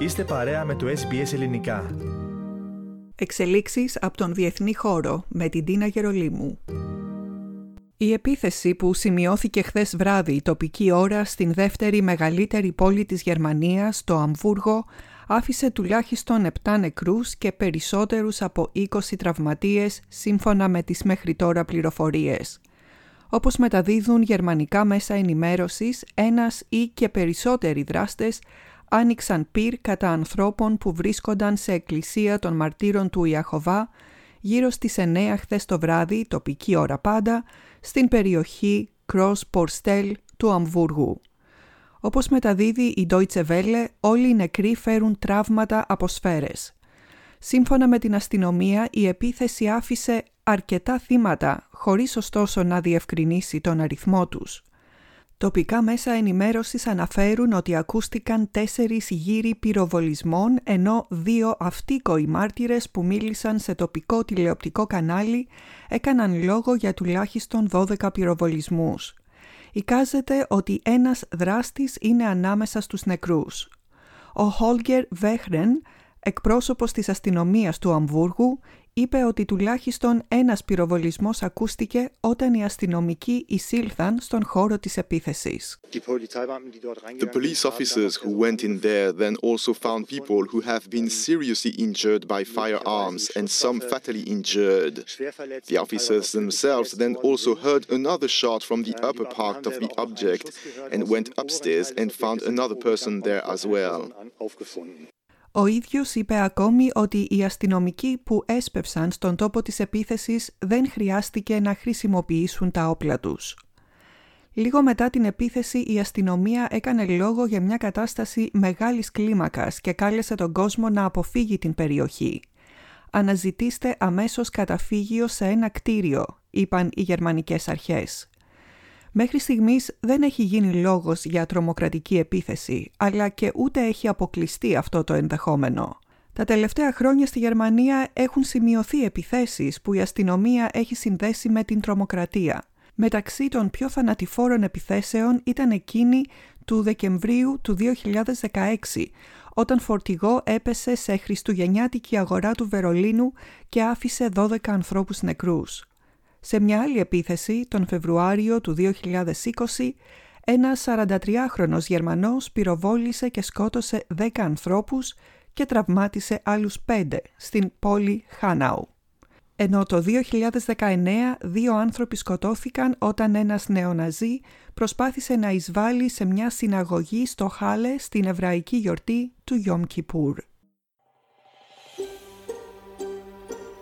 Είστε παρέα με το SBS Ελληνικά. Εξελίξεις από τον διεθνή χώρο με την Τίνα Γερολίμου. Η επίθεση που σημειώθηκε χθες βράδυ η τοπική ώρα στην δεύτερη μεγαλύτερη πόλη της Γερμανίας, το Αμβούργο, άφησε τουλάχιστον 7 νεκρούς και περισσότερους από 20 τραυματίες σύμφωνα με τις μέχρι τώρα πληροφορίες. Όπως μεταδίδουν γερμανικά μέσα ενημέρωσης, ένας ή και περισσότεροι δράστες άνοιξαν πυρ κατά ανθρώπων που βρίσκονταν σε εκκλησία των μαρτύρων του Ιαχωβά γύρω στις 9 χθες το βράδυ, τοπική ώρα πάντα, στην περιοχή Cross Ποrstel του Αμβούργου. Όπως μεταδίδει η Deutsche Welle, όλοι οι νεκροί φέρουν τραύματα από σφαίρες. Σύμφωνα με την αστυνομία, η επίθεση άφησε αρκετά θύματα, χωρίς ωστόσο να διευκρινίσει τον αριθμό τους. Τοπικά μέσα ενημέρωσης αναφέρουν ότι ακούστηκαν τέσσερις γύροι πυροβολισμών ενώ δύο αυτίκοοι μάρτυρες που μίλησαν σε τοπικό τηλεοπτικό κανάλι έκαναν λόγο για τουλάχιστον 12 πυροβολισμούς. Εικάζεται ότι ένας δράστης είναι ανάμεσα στους νεκρούς. Ο Χόλγκερ Βέχρεν, εκπρόσωπος της αστυνομίας του Αμβούργου, είπε ότι τουλάχιστον ένας πυροβολισμός ακούστηκε όταν οι αστυνομικοί εισήλθαν στον χώρο της επίθεσης. The police officers who went in there then also found people who have been seriously injured by firearms and some fatally injured. The officers themselves then also heard another shot from the upper part of the object and went upstairs and found another person there as well. Ο ίδιος είπε ακόμη ότι οι αστυνομικοί που έσπευσαν στον τόπο της επίθεσης δεν χρειάστηκε να χρησιμοποιήσουν τα όπλα τους. Λίγο μετά την επίθεση η αστυνομία έκανε λόγο για μια κατάσταση μεγάλης κλίμακας και κάλεσε τον κόσμο να αποφύγει την περιοχή. «Αναζητήστε αμέσως καταφύγιο σε ένα κτίριο», είπαν οι γερμανικές αρχές. Μέχρι στιγμής δεν έχει γίνει λόγος για τρομοκρατική επίθεση, αλλά και ούτε έχει αποκλειστεί αυτό το ενδεχόμενο. Τα τελευταία χρόνια στη Γερμανία έχουν σημειωθεί επιθέσεις που η αστυνομία έχει συνδέσει με την τρομοκρατία. Μεταξύ των πιο θανατηφόρων επιθέσεων ήταν εκείνη του Δεκεμβρίου του 2016, όταν φορτηγό έπεσε σε χριστουγεννιάτικη αγορά του Βερολίνου και άφησε 12 ανθρώπους νεκρούς. Σε μια άλλη επίθεση, τον Φεβρουάριο του 2020, ένας 43χρονος Γερμανός πυροβόλησε και σκότωσε 10 ανθρώπους και τραυμάτισε άλλους 5 στην πόλη Χάναου. Ενώ το 2019 δύο άνθρωποι σκοτώθηκαν όταν ένας νεοναζί προσπάθησε να εισβάλλει σε μια συναγωγή στο Χάλε στην εβραϊκή γιορτή του Γιόμ Κιπούρ.